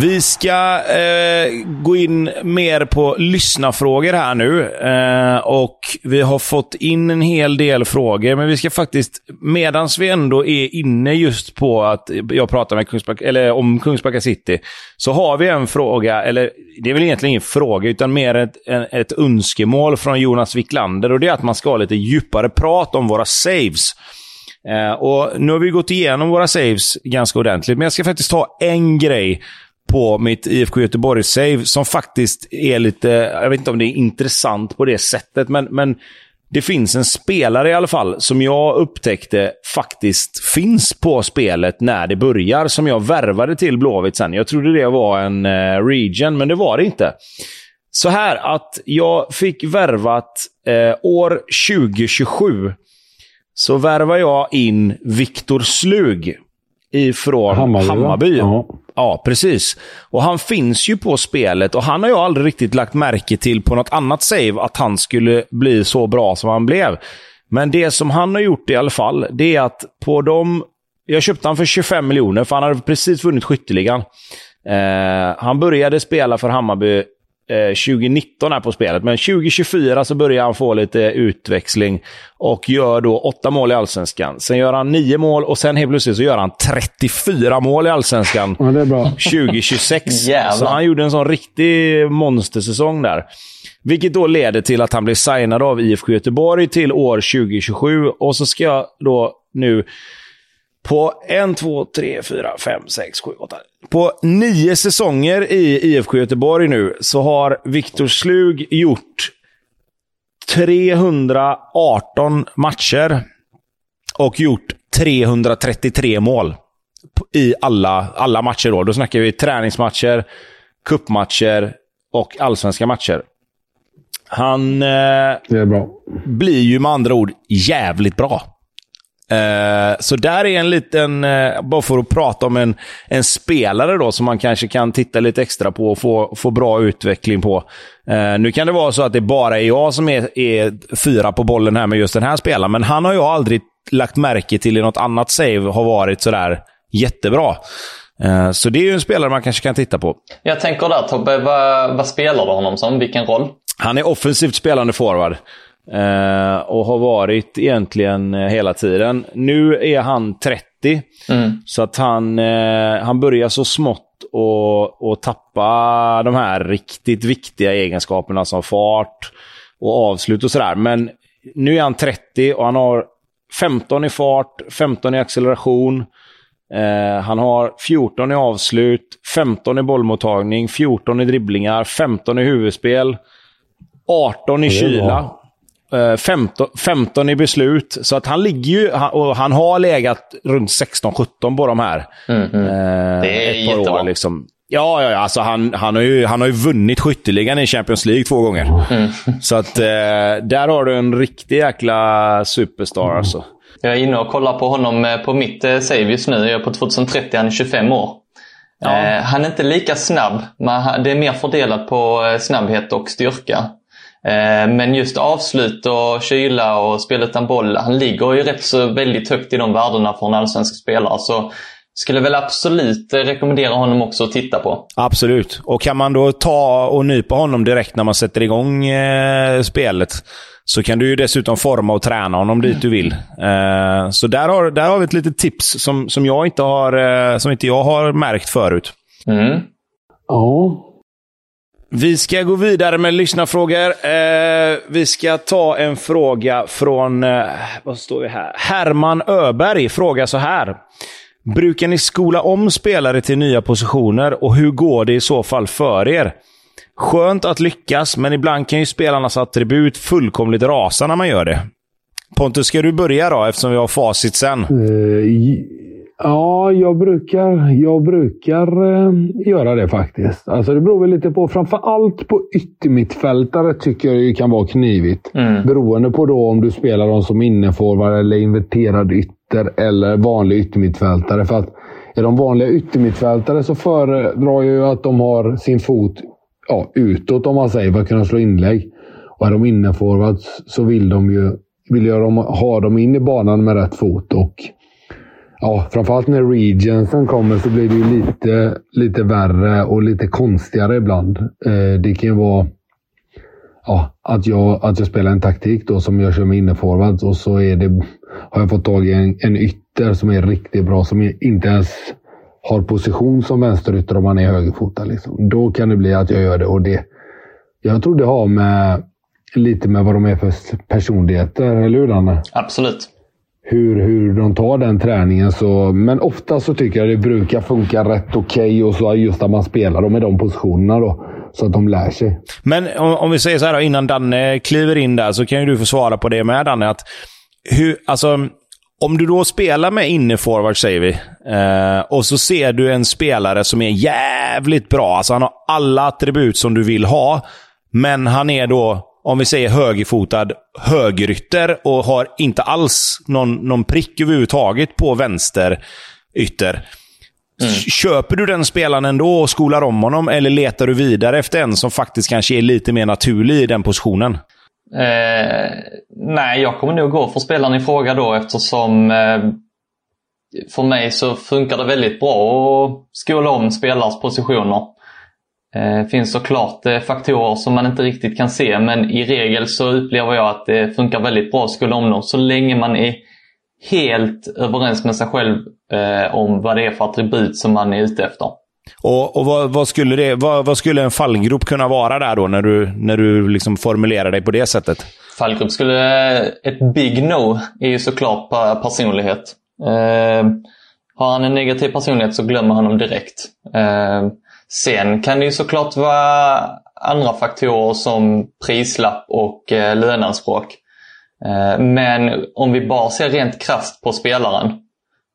Vi ska eh, gå in mer på lyssnarfrågor här nu. Eh, och Vi har fått in en hel del frågor, men vi ska faktiskt, medan vi ändå är inne just på att jag pratar med Kungsbacka, eller om Kungsbacka City, så har vi en fråga, eller det är väl egentligen ingen fråga, utan mer ett, ett önskemål från Jonas Wiklander. Och det är att man ska ha lite djupare prat om våra saves. Eh, och Nu har vi gått igenom våra saves ganska ordentligt, men jag ska faktiskt ta en grej på mitt IFK Göteborg-save som faktiskt är lite, jag vet inte om det är intressant på det sättet, men, men det finns en spelare i alla fall som jag upptäckte faktiskt finns på spelet när det börjar, som jag värvade till Blåvitt sen. Jag trodde det var en eh, region, men det var det inte. Så här att jag fick värvat eh, år 2027 så värvar jag in Viktor Slug ifrån Hammarby. Hammarby. Ja. ja, precis. Och han finns ju på spelet och han har jag aldrig riktigt lagt märke till på något annat save att han skulle bli så bra som han blev. Men det som han har gjort i alla fall, det är att på de... Jag köpte han för 25 miljoner, för han hade precis vunnit skytteligan. Eh, han började spela för Hammarby 2019 eh, här på spelet, men 2024 så börjar han få lite utväxling och gör då åtta mål i Allsvenskan. Sen gör han nio mål och sen helt plötsligt så gör han 34 mål i Allsvenskan ja, det är bra. 2026. så han gjorde en sån riktig monstersäsong där. Vilket då leder till att han blir signad av IFK Göteborg till år 2027 och så ska jag då nu på en, två, tre, fyra, fem, sex, sju, åtta. På nio säsonger i IFK Göteborg nu så har Viktor Slug gjort 318 matcher och gjort 333 mål i alla, alla matcher. Då. då snackar vi träningsmatcher, kuppmatcher och allsvenska matcher. Han eh, blir ju med andra ord jävligt bra. Eh, så där är en liten, uh, bara för att prata om en, en spelare då som man kanske kan titta lite extra på och få, få bra utveckling på. Uh, nu kan det vara så att det bara är jag som är, är fyra på bollen här med just den här spelaren, men han har jag aldrig lagt märke till i något annat save har varit sådär jättebra. Så det är ju en spelare man kanske kan titta på. Jag tänker där Tobbe, vad, vad spelar du honom som? Vilken roll? Han är offensivt spelande forward. Eh, och har varit egentligen hela tiden. Nu är han 30 Mm. Så att han, eh, han börjar så smått och, och tappa de här riktigt viktiga egenskaperna som fart och avslut och sådär. Men nu är han 30 och han har 15 i fart, 15 i acceleration. Eh, han har 14 i avslut, 15 i bollmottagning, 14 i dribblingar, 15 i huvudspel, 18 i kyla. 15, 15 i beslut. Så att han ligger ju, och han har legat runt 16-17 på de här. Mm, mm. Eh, det är ett par år. Liksom. Ja, ja, alltså han, han, har ju, han har ju vunnit skytteligan i Champions League två gånger. Mm. Så att eh, där har du en riktig jäkla superstar alltså. Jag är inne och kollar på honom eh, på mitt eh, save just nu. Jag är på 2030, han är 25 år. Ja. Eh, han är inte lika snabb, men det är mer fördelat på eh, snabbhet och styrka. Eh, men just avslut och kyla och spel utan boll, han ligger ju rätt så väldigt högt i de värdena för en allsvensk spelare. Så skulle väl absolut rekommendera honom också att titta på. Absolut. Och kan man då ta och nypa honom direkt när man sätter igång eh, spelet så kan du ju dessutom forma och träna honom dit du vill. Eh, så där har, där har vi ett litet tips som, som, jag inte har, eh, som inte jag har märkt förut. Mm. Ja, vi ska gå vidare med lyssnarfrågor. Eh, vi ska ta en fråga från, eh, vad står vi här? Herman Öberg frågar så här. Brukar ni skola om spelare till nya positioner och hur går det i så fall för er? Skönt att lyckas, men ibland kan ju spelarnas attribut fullkomligt rasa när man gör det. Pontus, ska du börja då, eftersom vi har facit sen? Uh, Ja, jag brukar, jag brukar eh, göra det faktiskt. Alltså det beror väl lite på. Framför allt på yttermittfältare tycker jag det kan vara knivigt. Mm. Beroende på då om du spelar dem som inneforward eller inverterad ytter eller vanlig yttermittfältare. För att är de vanliga yttermittfältare så föredrar jag ju att de har sin fot ja, utåt om man säger för att kunna slå inlägg. Och är de inneforwards så vill de ju vill jag ha dem in i banan med rätt fot. och ja, framförallt när regensen kommer så blir det ju lite, lite värre och lite konstigare ibland. Eh, det kan ju vara ja, att, jag, att jag spelar en taktik då som jag kör med inneforwards och så är det, har jag fått tag i en, en ytter som är riktigt bra, som inte ens har position som vänsterytter om man är högerfotad. Liksom. Då kan det bli att jag gör det. och det Jag tror det har med lite med vad de är för personligheter, eller hur Danne? Absolut hur, hur de tar den träningen. Så, men ofta så tycker jag det brukar funka rätt okej okay och så just att man spelar dem i de positionerna. Då, så att de lär sig. Men om, om vi säger så här då, innan Danne kliver in där, så kan ju du få svara på det med Danne. Att hur, alltså, om du då spelar med inneforward, säger vi, eh, och så ser du en spelare som är jävligt bra. Alltså han har alla attribut som du vill ha, men han är då om vi säger högerfotad högerytter och har inte alls någon, någon prick överhuvudtaget på vänster ytter. Mm. Köper du den spelaren ändå och skolar om honom, eller letar du vidare efter en som faktiskt kanske är lite mer naturlig i den positionen? Eh, nej, jag kommer nog gå för spelaren i fråga då eftersom eh, för mig så funkar det väldigt bra att skola om spelares positioner. Det eh, finns såklart eh, faktorer som man inte riktigt kan se men i regel så upplever jag att det funkar väldigt bra skola om dem så länge man är helt överens med sig själv eh, om vad det är för attribut som man är ute efter. Och, och vad, vad, skulle det, vad, vad, skulle en fallgrop kunna vara där då, när du, när du liksom formulerar dig på det sättet? Fallgrop skulle... Ett big no är ju såklart personlighet. Eh, har han en negativ personlighet så glömmer han dem direkt. Eh, Sen kan det ju såklart vara andra faktorer som prislapp och eh, löneanspråk. Eh, men om vi bara ser rent krasst på spelaren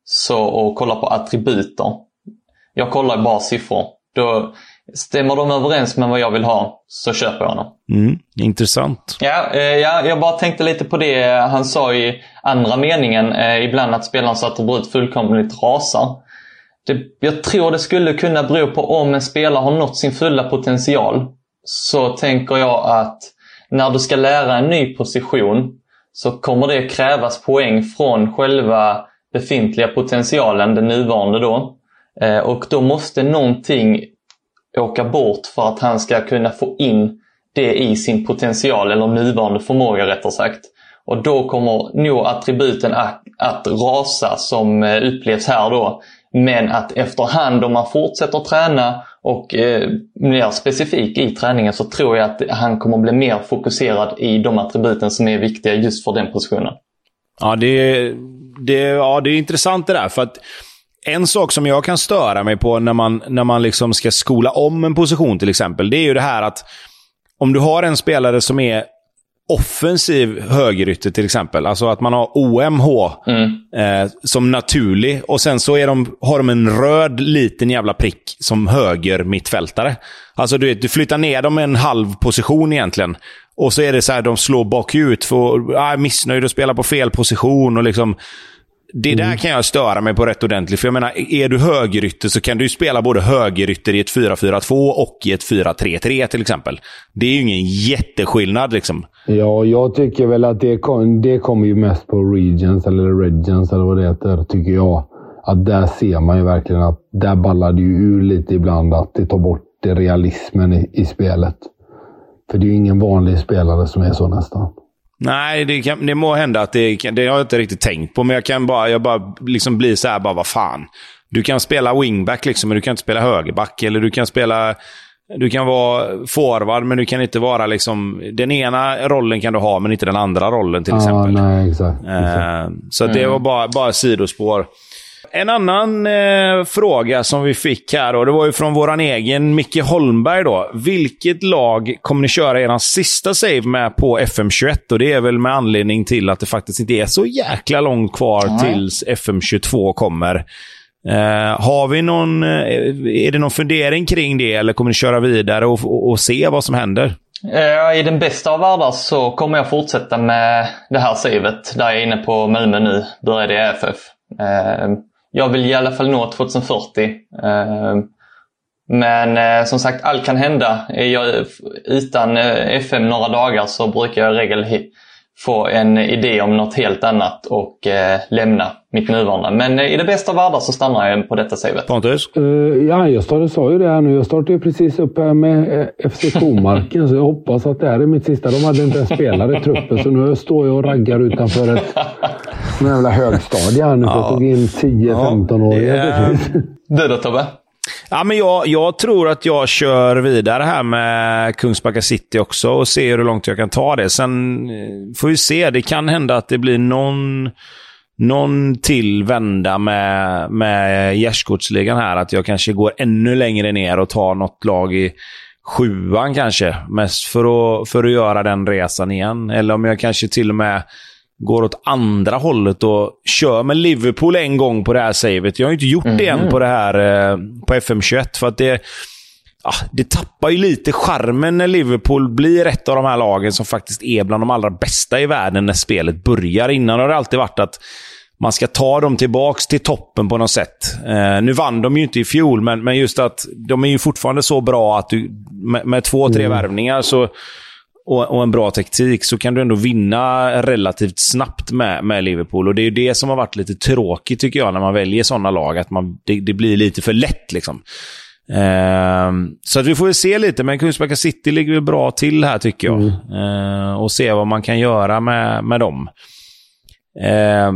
så, och kollar på attributer. Jag kollar bara siffror. Då stämmer de överens med vad jag vill ha så köper jag honom. Mm, intressant. Ja, eh, ja, jag bara tänkte lite på det han sa i andra meningen. Eh, ibland att spelarens attribut fullkomligt rasar. Det, jag tror det skulle kunna bero på om en spelare har nått sin fulla potential. Så tänker jag att när du ska lära en ny position så kommer det krävas poäng från själva befintliga potentialen, den nuvarande då. Eh, och då måste någonting åka bort för att han ska kunna få in det i sin potential, eller nuvarande förmåga rättare sagt. Och då kommer nog attributen att, att rasa som eh, upplevs här då. Men att efterhand om man fortsätter träna och eh, mer specifik i träningen så tror jag att han kommer bli mer fokuserad i de attributen som är viktiga just för den positionen. Ja, det, det, ja, det är intressant det där. För att en sak som jag kan störa mig på när man, när man liksom ska skola om en position till exempel, det är ju det här att om du har en spelare som är offensiv högerytter till exempel. Alltså att man har OMH mm. eh, som naturlig och sen så är de, har de en röd liten jävla prick som höger mittfältare. Alltså du vet, du flyttar ner dem en halv position egentligen. Och så är det så här, de slår bakut för äh, missnöjd och spelar på fel position. och liksom det där mm. kan jag störa mig på rätt ordentligt. För jag menar, är du högerytter så kan du spela både högerytter i ett 4-4-2 och i ett 4-3-3 till exempel. Det är ju ingen jätteskillnad liksom. Ja, jag tycker väl att det, kom, det kommer ju mest på Regions, eller Regents eller vad det heter, tycker jag. Att där ser man ju verkligen att där ballar det ju ur lite ibland. Att det tar bort realismen i, i spelet. För det är ju ingen vanlig spelare som är så nästan. Nej, det, kan, det må hända att det, det har jag inte riktigt tänkt på, men jag kan bara, jag bara liksom bli så här, bara vad fan. Du kan spela wingback, liksom, men du kan inte spela högerback. Eller du kan spela... Du kan vara forward, men du kan inte vara liksom... Den ena rollen kan du ha, men inte den andra rollen till exempel. nej, exakt, exakt. Uh, så mm. det var bara, bara sidospår. En annan eh, fråga som vi fick här, då, det var ju från vår egen Micke Holmberg. Då. Vilket lag kommer ni köra er sista save med på FM21? Och Det är väl med anledning till att det faktiskt inte är så jäkla långt kvar mm. tills FM22 kommer. Eh, har vi någon, eh, är det någon fundering kring det, eller kommer ni köra vidare och, och, och se vad som händer? Eh, I den bästa av världar så kommer jag fortsätta med det här savet där jag är inne på Malmö nu. Började i FF. Jag vill i alla fall nå 2040. Eh, men eh, som sagt, allt kan hända. Är jag utan eh, FM några dagar så brukar jag i regel få en idé om något helt annat och eh, lämna mitt nuvarande. Men eh, i det bästa av världar så stannar jag på detta savet. Pontus? Uh, ja, jag startade, sa ju det här nu. Jag startade precis upp här med FC Komarken så jag hoppas att det här är mitt sista. De hade inte en spelare i truppen så nu står jag och raggar utanför ett sån jävla högstadie här nu att tog in 10-15-åringar. Ja, du då Tobbe? Ja, men jag, jag tror att jag kör vidare här med Kungsbacka City också och ser hur långt jag kan ta det. Sen eh, får vi se. Det kan hända att det blir någon, någon till vända med, med gärdsgårdsligan här. Att jag kanske går ännu längre ner och tar något lag i sjuan kanske. Mest för att, för att göra den resan igen. Eller om jag kanske till och med går åt andra hållet och kör med Liverpool en gång på det här savet. Jag har inte gjort mm. det än mhm. på det här eh, på FM21. För att det, ja, det tappar ju lite charmen när Liverpool blir ett av de här lagen som faktiskt är bland de allra bästa i världen när spelet börjar. Innan har det alltid varit att man ska ta dem tillbaks till toppen på något sätt. Eh, nu vann de ju inte i fjol, men, men just att de är ju fortfarande så bra att du med, med två, tre mm. värvningar så och, och, en bra taktik så kan du ändå vinna relativt snabbt med, med Liverpool. Och Det är det som har varit lite tråkigt tycker jag när man väljer sådana lag. Att man, det, det blir lite för lätt. liksom. Uh, så att vi får väl se lite, men Kungsbacka City ligger bra till här tycker jag. Mm. Uh, och se vad man kan göra med, med dem. Uh,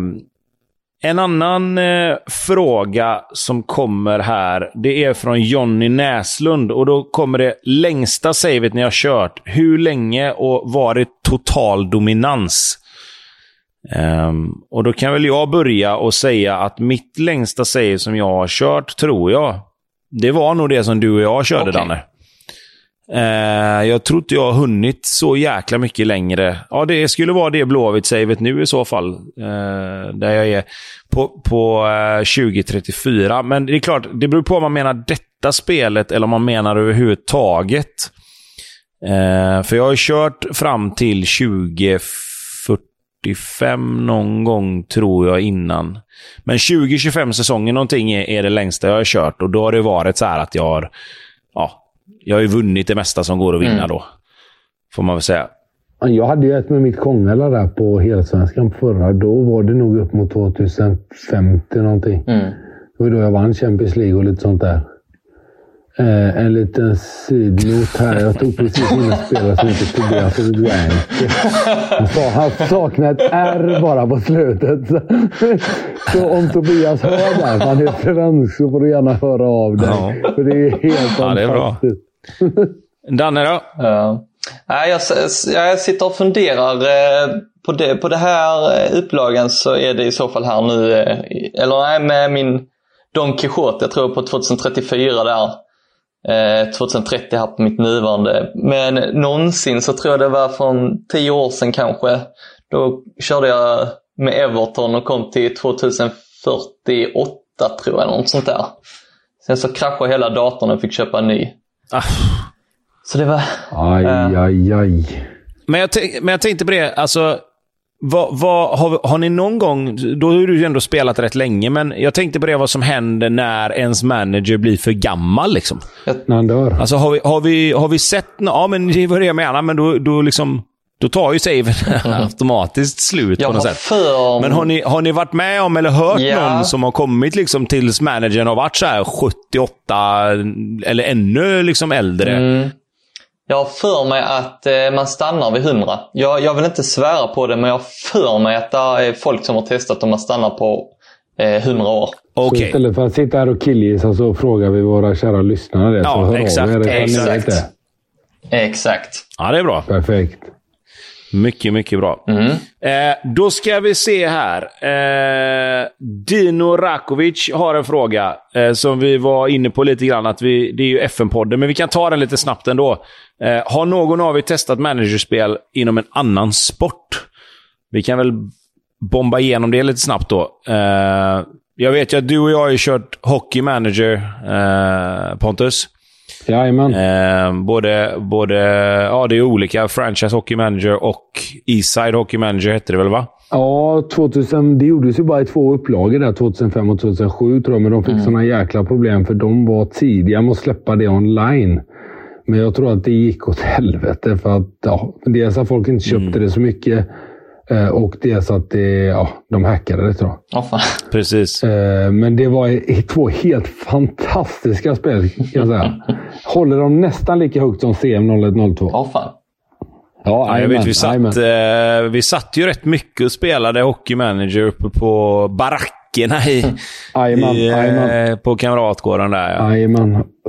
en annan eh, fråga som kommer här, det är från Jonny Näslund. Och då kommer det längsta savet ni har kört. Hur länge och var det total dominans? Um, och då kan väl jag börja och säga att mitt längsta save som jag har kört, tror jag, det var nog det som du och jag körde, okay. Danne. Eh, jag tror inte jag har hunnit så jäkla mycket längre. Ja, det skulle vara det Blåvitt-savet nu i så fall. Eh, där jag är på, på eh, 2034. Men det är klart, det beror på om man menar detta spelet eller om man menar överhuvudtaget. Eh, för jag har kört fram till 2045 någon gång, tror jag, innan. Men 2025 säsongen någonting är, är det längsta jag har kört och då har det varit så här att jag har ja, jag har ju vunnit det mesta som går att vinna mm. då. Får man väl säga. Jag hade ju ett med mitt Kongala där på Helsvenskan förra. Då var det nog upp mot 2050 någonting. Mm. Det var då jag vann Champions League och lite sånt där. Eh, en liten sidnot här. Jag tog precis in en spelare som heter Tobias Wank. Han sa han saknar ett R bara på slutet. Så, så om Tobias hör det här, han är svensk, så får du gärna höra av dig. Ja. För det är helt Ja, det är bra. fantastiskt. Danne då? Ja. Nej, jag, jag sitter och funderar. eh, På det, på det här eh, upplagan så är det i så fall här nu, eh, eller nej, med min Don Quijote, jag tror på 2034 där. Eh, 2030 här på mitt nuvarande. Men någonsin så tror jag det var från 10 år sedan kanske. Då körde jag med Everton och kom till 2048 tror jag, något sånt där. Sen så kraschade hela datorn och fick köpa en ny. Ah. Så det var... Aj, aj, aj. Men jag, men jag tänkte på det, alltså... Vad, vad, har, har ni någon gång, då har du ju ändå spelat rätt länge, men jag tänkte på det vad som händer när ens manager blir för gammal. Liksom. När han dör. Alltså har vi, har vi, har vi sett, nå- ja men det var det jag menade, men då, då, liksom, då tar ju saven automatiskt slut Jag på något sätt. för... Men har ni, har ni varit med om eller hört Ja. någon som har kommit liksom tills managern har varit så här 78 eller ännu liksom äldre? Mm. Jag har för mig att eh, man stannar vid 100. Jag, jag vill inte svära på det, men jag har för mig att det är folk som har testat om man stannar på eh, 100 år. Så Okej. istället för att sitta här och killgissa så frågar vi våra kära lyssnare det. Ja, så hör exakt, av er exakt. Exakt. Ja, det är bra. Perfekt. Mycket, mycket bra. Mm. Eh, då ska vi se här. Eh, Dino Rakovic har en fråga eh, som vi var inne på lite grann. Att vi, det är ju FN-podden, men vi kan ta den lite snabbt ändå. Eh, har någon av er testat managerspel inom en annan sport? Vi kan väl bomba igenom det lite snabbt då. Eh, jag vet ju att du och jag har kört Hockey Manager, eh, Pontus. Jajamän. Eh, både, både, ja det är olika. Franchise Hockey Manager och Eastside Hockey Manager hette det väl va? Ja, 2000, det gjordes ju bara i två upplagor där, 2005 och 2007 tror jag. Men de fick såna jäkla problem för de var tidiga med att släppa det online. Men jag tror att det gick åt helvete för att ja, dels att folk inte köpte det så mycket eh, och dels att det, ja, de hackade det tror jag. Åh fan. Precis. Eh, Men det var i- två helt fantastiska spel kan jag säga. Håller de nästan lika högt som CM0102. Åh fan. Ja, Ja, jag vet, vi, satt, eh, vi satt ju rätt mycket och spelade Hockey Manager uppe på barackerna i, Jajamän, i, jajamän. eh, på Kamratgården där. Ja.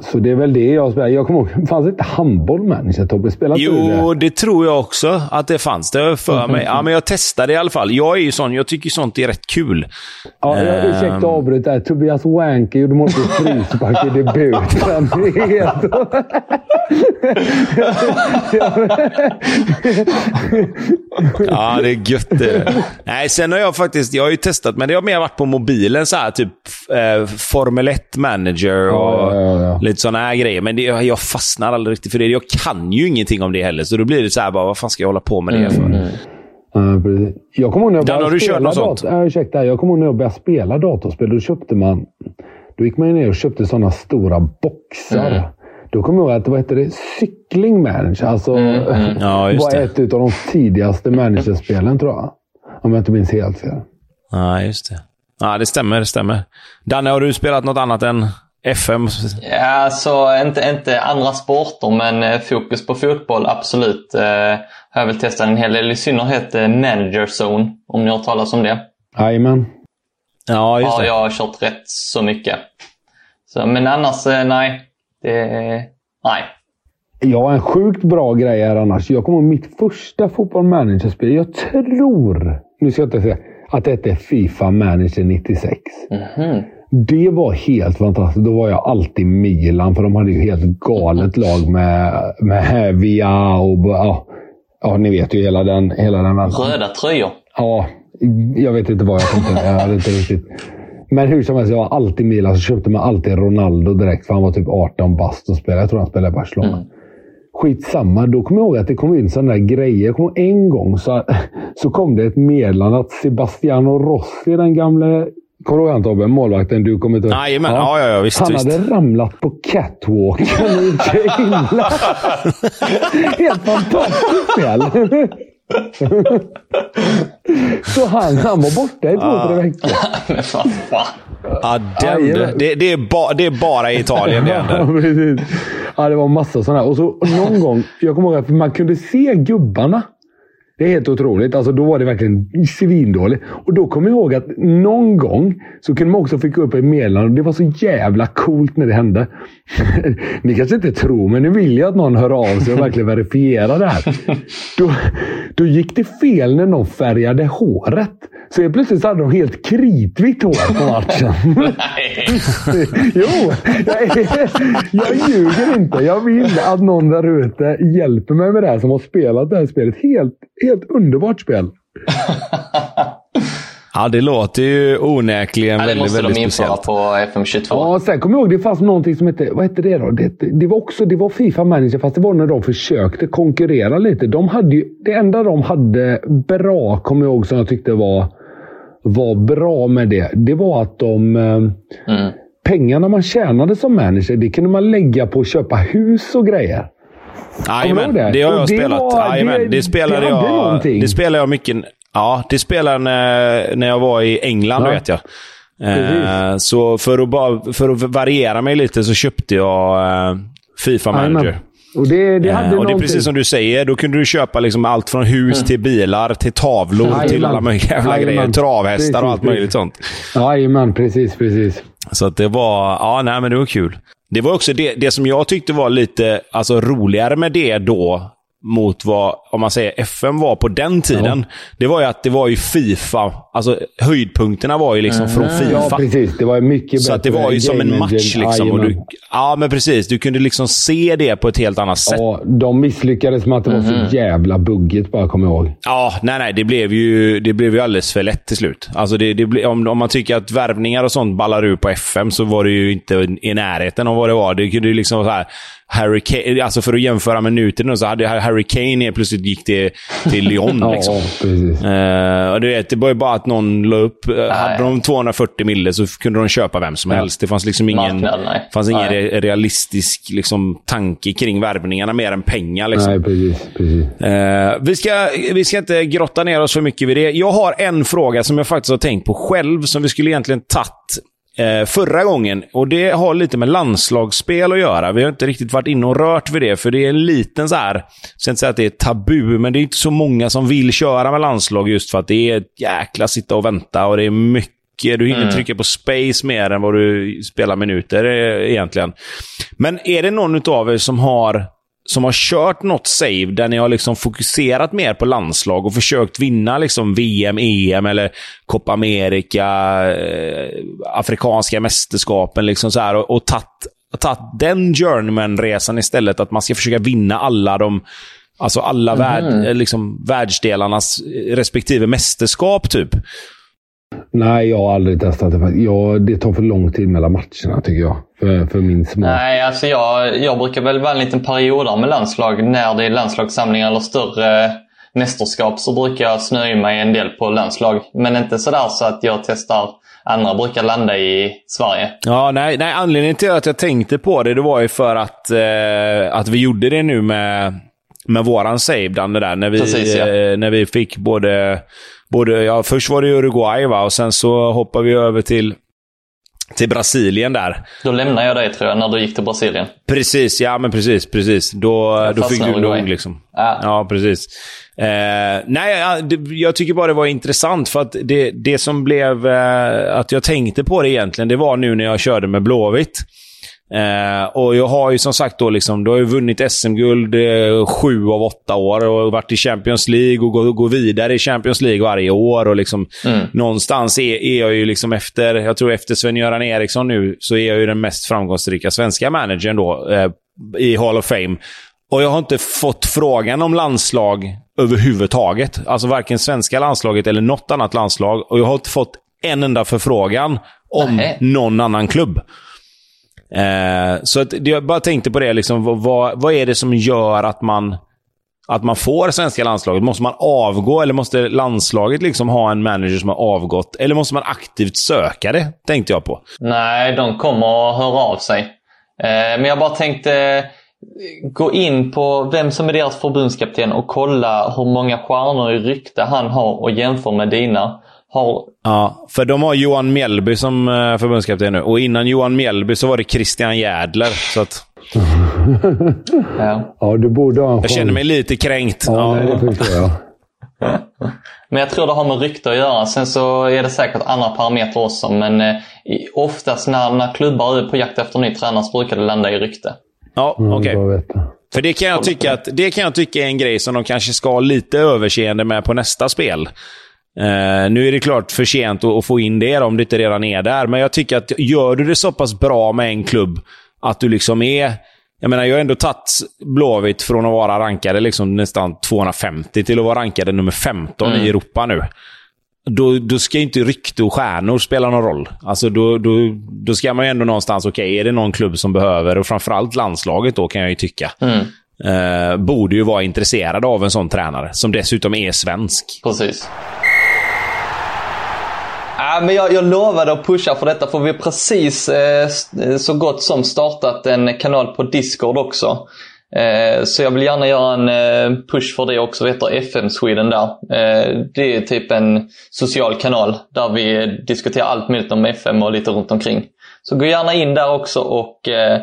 Så det är väl det jag spelar. Jag kommer ihåg, fanns det inte handbollmanager Tobbe? Spelade du Jo, det? det tror jag också att det fanns. Det har för mig. Ja, men jag testade i alla fall. Jag är ju sån. Jag tycker sånt är rätt kul. Ja, jag, Ehm. ursäkta att avbryta där. Tobias Wanke gjorde mål på frispark i debuten. Ja, det är gött det. Nej, sen har jag faktiskt, jag har ju testat, men det har mer varit på mobilen. så här Typ eh, Formel 1 manager och ja, ja, ja. Lite sådana här grejer. Men det, jag fastnar aldrig riktigt för det. Jag kan ju ingenting om det heller. Så då blir det så här, bara, vad fan ska jag hålla på med det för? Ja, precis. Jag kommer ihåg när jag Dan, har började du kört spela något sånt? dator- Ja, ursäkta, jag kommer ihåg när jag började spela datorspel. Då köpte man... Då gick man ju ner och köpte sådana stora boxar. Mm. Då kommer jag ihåg att, vad heter det? Cykling Manager. Alltså, Mm, Ja, just var det. ett av de tidigaste managerspelen tror jag. Om jag inte minns helt fel. Ja, just det. Ja, det stämmer. Det stämmer. Danne, har du spelat något annat än FM? Ja, så inte, inte andra sporter, men eh, fokus på fotboll, absolut. Eh, har jag väl testat en hel del, i synnerhet eh, Manager Zone, om ni har talas om det. Jajamän. Ja, just har det. jag kört rätt så mycket. Så, men annars, nej. Det, nej. Jag har en sjukt bra grej här annars. Jag kommer ihåg mitt första fotboll managerspel. Jag tror, nu ska jag inte säga, att det hette Fifa Manager 96. Det var helt fantastiskt. Då var jag alltid Milan, för de hade ju helt galet lag med, med Via och... Ja, ja, ni vet ju hela den, hela den. Röda tröjor. Ja, jag vet inte vad jag tänkte. Jag hade inte riktigt. Men hur som helst, jag var alltid Milan. Så köpte man alltid Ronaldo direkt, för han var typ 18 bast och spelade. Jag tror han spelade i Barcelona. Skitsamma, då kommer jag ihåg att det kom in sådana där grejer. Jag ihåg en gång så, så kom det ett meddelande att Sebastiano Rossi, den gamle Kommer du ihåg han Tobbe? Målvakten du kommer inte ihåg? Jajamän, ja, ja, ja, visst, Han visst. hade ramlat på catwalken gjort illa. Helt fantastiskt spel. Så han, han var borta i två, tre veckor. Men vad fan. Ja, den, det, det, är ba, det är bara i Italien det händer. precis. Ja, det var massa sådana. Och så och någon gång, jag kommer ihåg att man kunde se gubbarna. Det är helt otroligt. Alltså, då var det verkligen svindåligt. Och då kommer jag ihåg att någon gång så kunde man också skicka upp ett meddelande. Det var så jävla coolt när det hände. Ni kanske inte tror, men nu vill jag att någon hör av sig och verkligen verifierar det här. Då, då gick det fel när någon färgade håret. Så helt plötsligt hade de helt kritvitt hår på matchen. jo, jag, jag ljuger inte. Jag vill att någon där ute hjälper mig med det här som har spelat det här spelet. Helt, helt underbart spel. Ja, det låter ju onekligen ja, väldigt, väldigt speciellt. Det måste de införa på FM22. Ja, sen kommer jag ihåg det fanns någonting som hette, vad hette det då? Det, det, var också det var Fifa Manager, fast det var när de försökte konkurrera lite. De hade ju, det enda de hade bra, kommer jag ihåg, som jag tyckte var, var bra med det, det var att de... Eh, mm. Pengarna man tjänade som manager, det kunde man lägga på att köpa hus och grejer. Jajamän, det? det har jag det spelat. Var, det, det spelade jag. Det spelade jag mycket. Ja, det spelade när, när jag var i England, ja. vet jag. Eh, så för att, bara, för att variera mig lite så köpte jag eh, Fifa Manager. Och det, det, hade eh, och det är precis som du säger. Då kunde du köpa liksom allt från hus mm. till bilar, till tavlor, Jajamän. till alla möjliga jävla grejer. Travhästar precis, och allt möjligt sånt. Jajamän, precis, precis. Så att det var, ja, nej, men det var kul. Det var också det, det som jag tyckte var lite alltså, roligare med det då, mot vad, om man säger FM var på den tiden. Ja. Det var ju att det var ju Fifa. Alltså höjdpunkterna var ju liksom mm. från Fifa. Ja, precis. Det var mycket bättre. Så att det var ju som en match liksom. Och du, ja, men precis. Du kunde liksom se det på ett helt annat sätt. Ja, de misslyckades med att det var mm. så jävla buggigt bara, kommer jag ihåg. Ja, nej, nej. Det blev ju, det blev ju alldeles för lätt till slut. Alltså det, det, om, om man tycker att värvningar och sånt ballar ur på FM så var det ju inte i närheten av vad det var. Det kunde ju liksom så här Harry Kane, alltså för att jämföra med nutiden så hade Harry Kane plötsligt gick till, till Lyon. liksom. ja, uh, och du vet, det var ju bara att någon la upp. Uh, hade de 240 mille så kunde de köpa vem som helst. Det fanns liksom ingen, Marknad, fanns ingen re realistisk liksom, tanke kring värvningarna mer än pengar. Liksom. Nej, precis. precis. Uh, vi, ska, vi ska inte grotta ner oss för mycket vid det. Jag har en fråga som jag faktiskt har tänkt på själv, som vi skulle egentligen tagit eh, förra gången. Och det har lite med landslagsspel att göra. Vi har inte riktigt varit inne och rört vid det, för det är en liten så här... Jag ska inte säga att det är tabu, men det är inte så många som vill köra med landslag just för att det är ett jäkla sitta och vänta och det är mycket du hinner mm. trycka på space mer än vad du spelar minuter eh, egentligen. Men är det någon av er som har som har kört något save där ni har liksom fokuserat mer på landslag och försökt vinna liksom VM, EM eller Copa America, eh, afrikanska mästerskapen liksom så här, och, och tagit den journeyman-resan istället. Att man ska försöka vinna alla de Alltså alla mm. värld, liksom, världsdelarnas respektive mästerskap, typ. Nej, jag har aldrig testat det. Ja, det tar för lång tid mellan matcherna tycker jag. För, för min smak. Nej, alltså jag, jag brukar väl vara en liten period med landslag. När det är landslagssamlingar eller större mästerskap så brukar jag snöa mig en del på landslag. Men inte sådär så att jag testar andra brukar landa i Sverige. Ja, nej, nej, anledningen till att jag tänkte på det, det var ju för att, eh, att vi gjorde det nu med, med våran save, där. När vi, Precis, ja. eh, när vi fick både både, ja, först var det Uruguay va? och sen så hoppade vi över till till Brasilien där. Då lämnade jag dig tror jag, när du gick till Brasilien. Precis, ja men precis. precis. Då, då fick du nog liksom. Ja, ja precis. Eh, nej, jag tycker bara det var intressant för att det, det som blev eh, att jag tänkte på det egentligen, det var nu när jag körde med Blåvitt. Eh, och jag har ju som sagt då liksom, du har ju vunnit SM-guld eh, sju av åtta år och varit i Champions League och går gå vidare i Champions League varje år. Och liksom, mm. Någonstans är, är, jag ju liksom efter, jag tror efter Sven-Göran Eriksson nu, så är jag ju den mest framgångsrika svenska managern då eh, i Hall of Fame. Och jag har inte fått frågan om landslag överhuvudtaget. Alltså varken svenska landslaget eller något annat landslag. Och jag har inte fått en enda förfrågan om Nej. någon annan klubb. Eh, så att, jag bara tänkte på det, liksom, vad, vad är det som gör att man, att man får svenska landslaget? Måste man avgå eller måste landslaget liksom ha en manager som har avgått? Eller måste man aktivt söka det? Tänkte jag på. Nej, de kommer att höra av sig. Eh, men jag bara tänkte eh, gå in på vem som är deras förbundskapten och kolla hur många stjärnor i rykte han har och jämför med dina har... Ja, för de har Johan Mjällby som eh, förbundskapten nu. Och innan Johan Mjällby så var det Christian Jädler. Så att... ja. ja, du borde ha en Jag känner mig lite kränkt. Ja, Ja. Nej, det förstår jag. Men jag tror det har med rykte att göra. Sen så är det säkert andra parametrar också. Men eh, oftast när, när klubbar är på jakt efter ny tränare så brukar det landa i rykte. Ja, Mm, okej. veta. För det kan, jag tycka att, det kan jag tycka är en grej som de kanske ska ha lite överseende med på nästa spel. Eh, nu är det klart för sent att, att få in det om det inte redan är där, men jag tycker att gör du det så pass bra med en klubb att du liksom är... Jag menar, jag har ändå tagit Blåvitt från att vara rankade liksom nästan 250 till att vara rankade nummer 15 i Europa nu. Då, då ska inte rykte och stjärnor spela någon roll. Alltså då, då, då ska man ju ändå någonstans, okej, är det någon klubb som behöver, och framförallt landslaget då kan jag ju tycka, eh, borde ju vara intresserade av en sån tränare, som dessutom är svensk. Precis. Ja, men jag, jag lovade att pusha för detta för vi har precis eh, eh, så gott som startat en kanal på Discord också. Eh, så jag vill gärna göra en eh, push för det också. Det heter FM Sweden där. Eh, det är typ en social kanal där vi diskuterar allt möjligt om FM och lite runt omkring. Så gå gärna in där också och eh,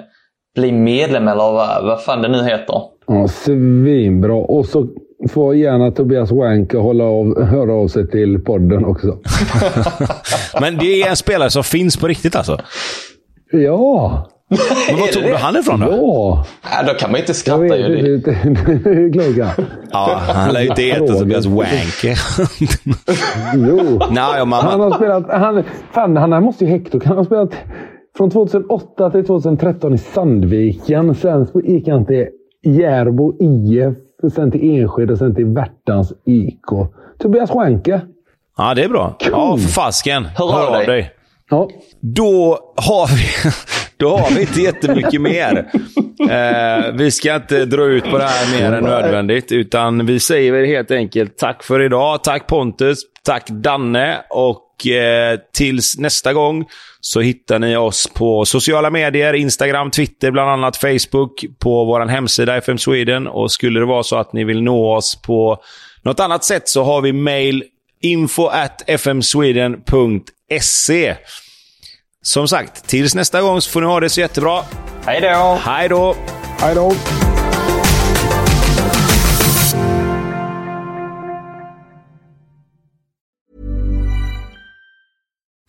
bli medlem eller vad, vad fan det nu heter. Ja, svinbra. Och så får gärna Tobias Wanke hålla av, höra av sig till podden också. Men det är en spelare som finns på riktigt alltså. Ja! Men var tog du han ifrån då? Ja! Ja, då kan man inte Jag skratta vet ju. inte. Du glögga. Ja, han lär ju inte heta Tobias Wanke. Jo. Nej, man, Han har spelat... Han, fan, han här måste ju Hector. Han har spelat från 2008 till 2013 i Sandviken. Sen så gick han till Järbo IF, sen till Enskede och sen till Värtans IK. Tobias Wanke. ja, det är bra. Ja, för fasken. Hör av dig. Ja. Då har vi, då har vi inte jättemycket mer. Eh, vi ska inte dra ut på det här mer än nödvändigt, utan vi säger helt enkelt tack för idag. Tack Pontus, tack Danne och eh, tills nästa gång så hittar ni oss på sociala medier, Instagram, Twitter, bland annat Facebook, på vår hemsida FM Sweden. Och skulle det vara så att ni vill nå oss på något annat sätt så har vi mail info at fmsweden.se. Som sagt, tills nästa gång så får ni ha det så jättebra. Hej då! Hej då! Hej då!